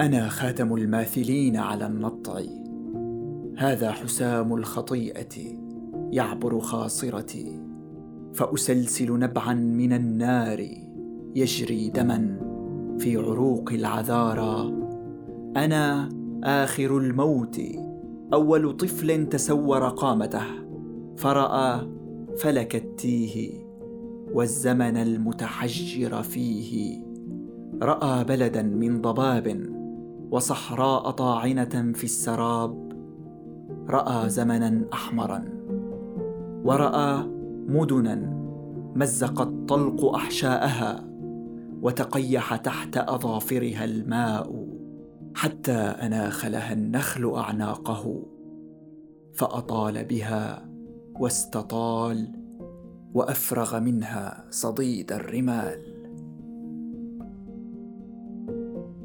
أنا خاتم الماثلين على النطع. هذا حسام الخطيئة يعبر خاصرتي فأسلسل نبعا من النار يجري دما في عروق العذارى. أنا آخر الموت أول طفل تسور قامته فرأى فلك التيه والزمن المتحجر فيه. رأى بلدا من ضباب وصحراء طاعنة في السراب. رأى زمنا أحمرا ورأى مدنا مزق الطلق أحشاءها وتقيح تحت أظافرها الماء حتى أناخ لها النخل أعناقه فأطال بها واستطال وأفرغ منها صديد الرمال.